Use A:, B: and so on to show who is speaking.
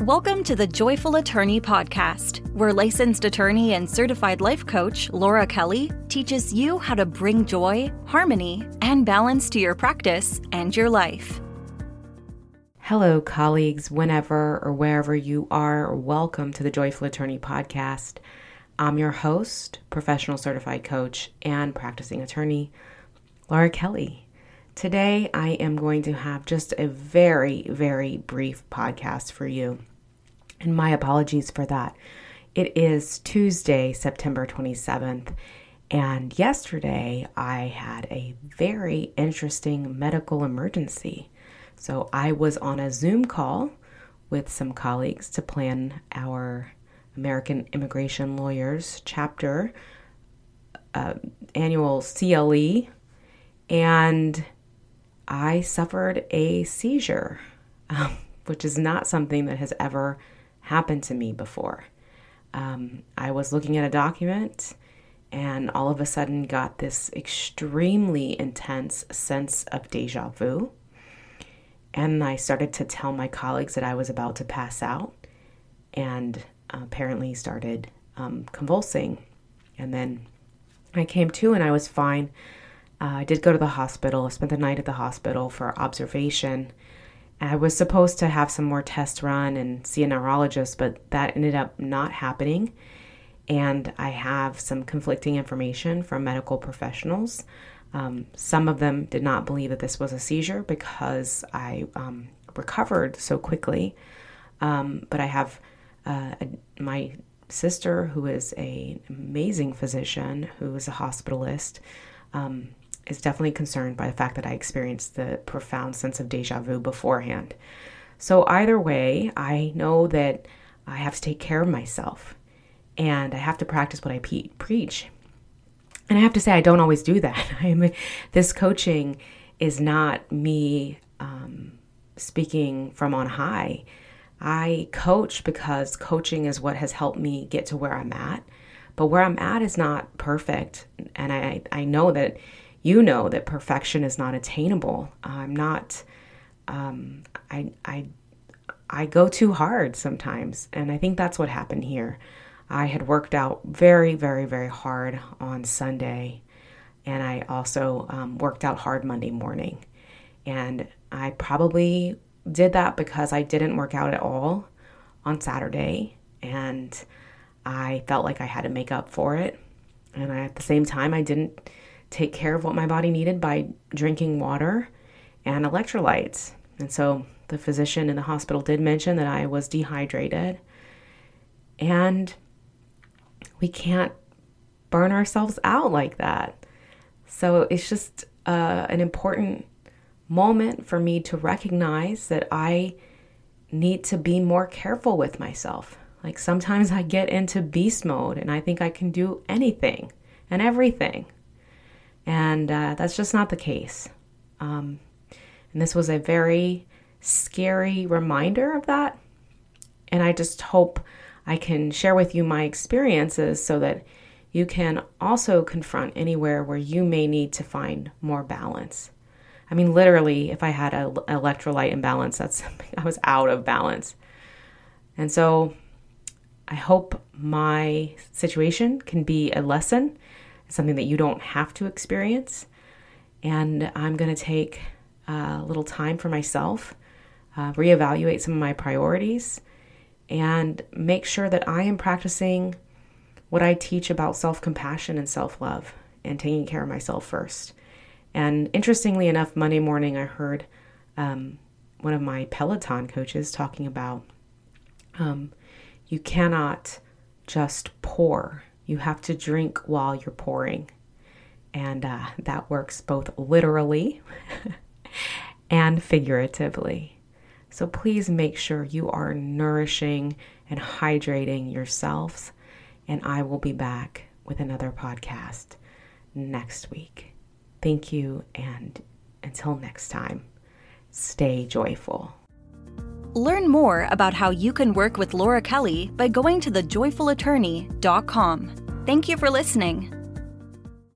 A: Welcome to the Joyful Attorney Podcast, where licensed attorney and certified life coach Laura Kelly teaches you how to bring joy, harmony, and balance to your practice and your life.
B: Hello, colleagues, whenever or wherever you are, welcome to the Joyful Attorney Podcast. I'm your host, professional certified coach, and practicing attorney, Laura Kelly. Today, I am going to have just a very, very brief podcast for you. And my apologies for that. It is Tuesday, September 27th. And yesterday, I had a very interesting medical emergency. So I was on a Zoom call with some colleagues to plan our American Immigration Lawyers chapter uh, annual CLE. And I suffered a seizure, um, which is not something that has ever happened to me before. Um, I was looking at a document and all of a sudden got this extremely intense sense of deja vu. And I started to tell my colleagues that I was about to pass out and apparently started um, convulsing. And then I came to and I was fine. Uh, I did go to the hospital. I spent the night at the hospital for observation. I was supposed to have some more tests run and see a neurologist, but that ended up not happening. And I have some conflicting information from medical professionals. Um, some of them did not believe that this was a seizure because I um, recovered so quickly. Um, but I have uh, a, my sister, who is an amazing physician, who is a hospitalist. Is definitely concerned by the fact that I experienced the profound sense of deja vu beforehand. So, either way, I know that I have to take care of myself and I have to practice what I pe- preach. And I have to say, I don't always do that. I mean, this coaching is not me um, speaking from on high. I coach because coaching is what has helped me get to where I'm at. But where I'm at is not perfect. And I, I know that you know that perfection is not attainable. I'm not, um, I, I, I go too hard sometimes. And I think that's what happened here. I had worked out very, very, very hard on Sunday. And I also um, worked out hard Monday morning. And I probably did that because I didn't work out at all on Saturday. And I felt like I had to make up for it. And I, at the same time, I didn't take care of what my body needed by drinking water and electrolytes. And so the physician in the hospital did mention that I was dehydrated. And we can't burn ourselves out like that. So it's just uh, an important moment for me to recognize that I need to be more careful with myself. Like sometimes I get into beast mode and I think I can do anything and everything. And uh, that's just not the case. Um, and this was a very scary reminder of that. And I just hope I can share with you my experiences so that you can also confront anywhere where you may need to find more balance. I mean, literally, if I had an electrolyte imbalance, that's I was out of balance. And so I hope my situation can be a lesson something that you don't have to experience. And I'm going to take a little time for myself, uh, reevaluate some of my priorities, and make sure that I am practicing what I teach about self compassion and self love and taking care of myself first. And interestingly enough, Monday morning I heard um, one of my Peloton coaches talking about um, you cannot just pour you have to drink while you're pouring. And uh, that works both literally and figuratively. So please make sure you are nourishing and hydrating yourselves. And I will be back with another podcast next week. Thank you. And until next time, stay joyful.
A: Learn more about how you can work with Laura Kelly by going to thejoyfulattorney.com. Thank you for listening.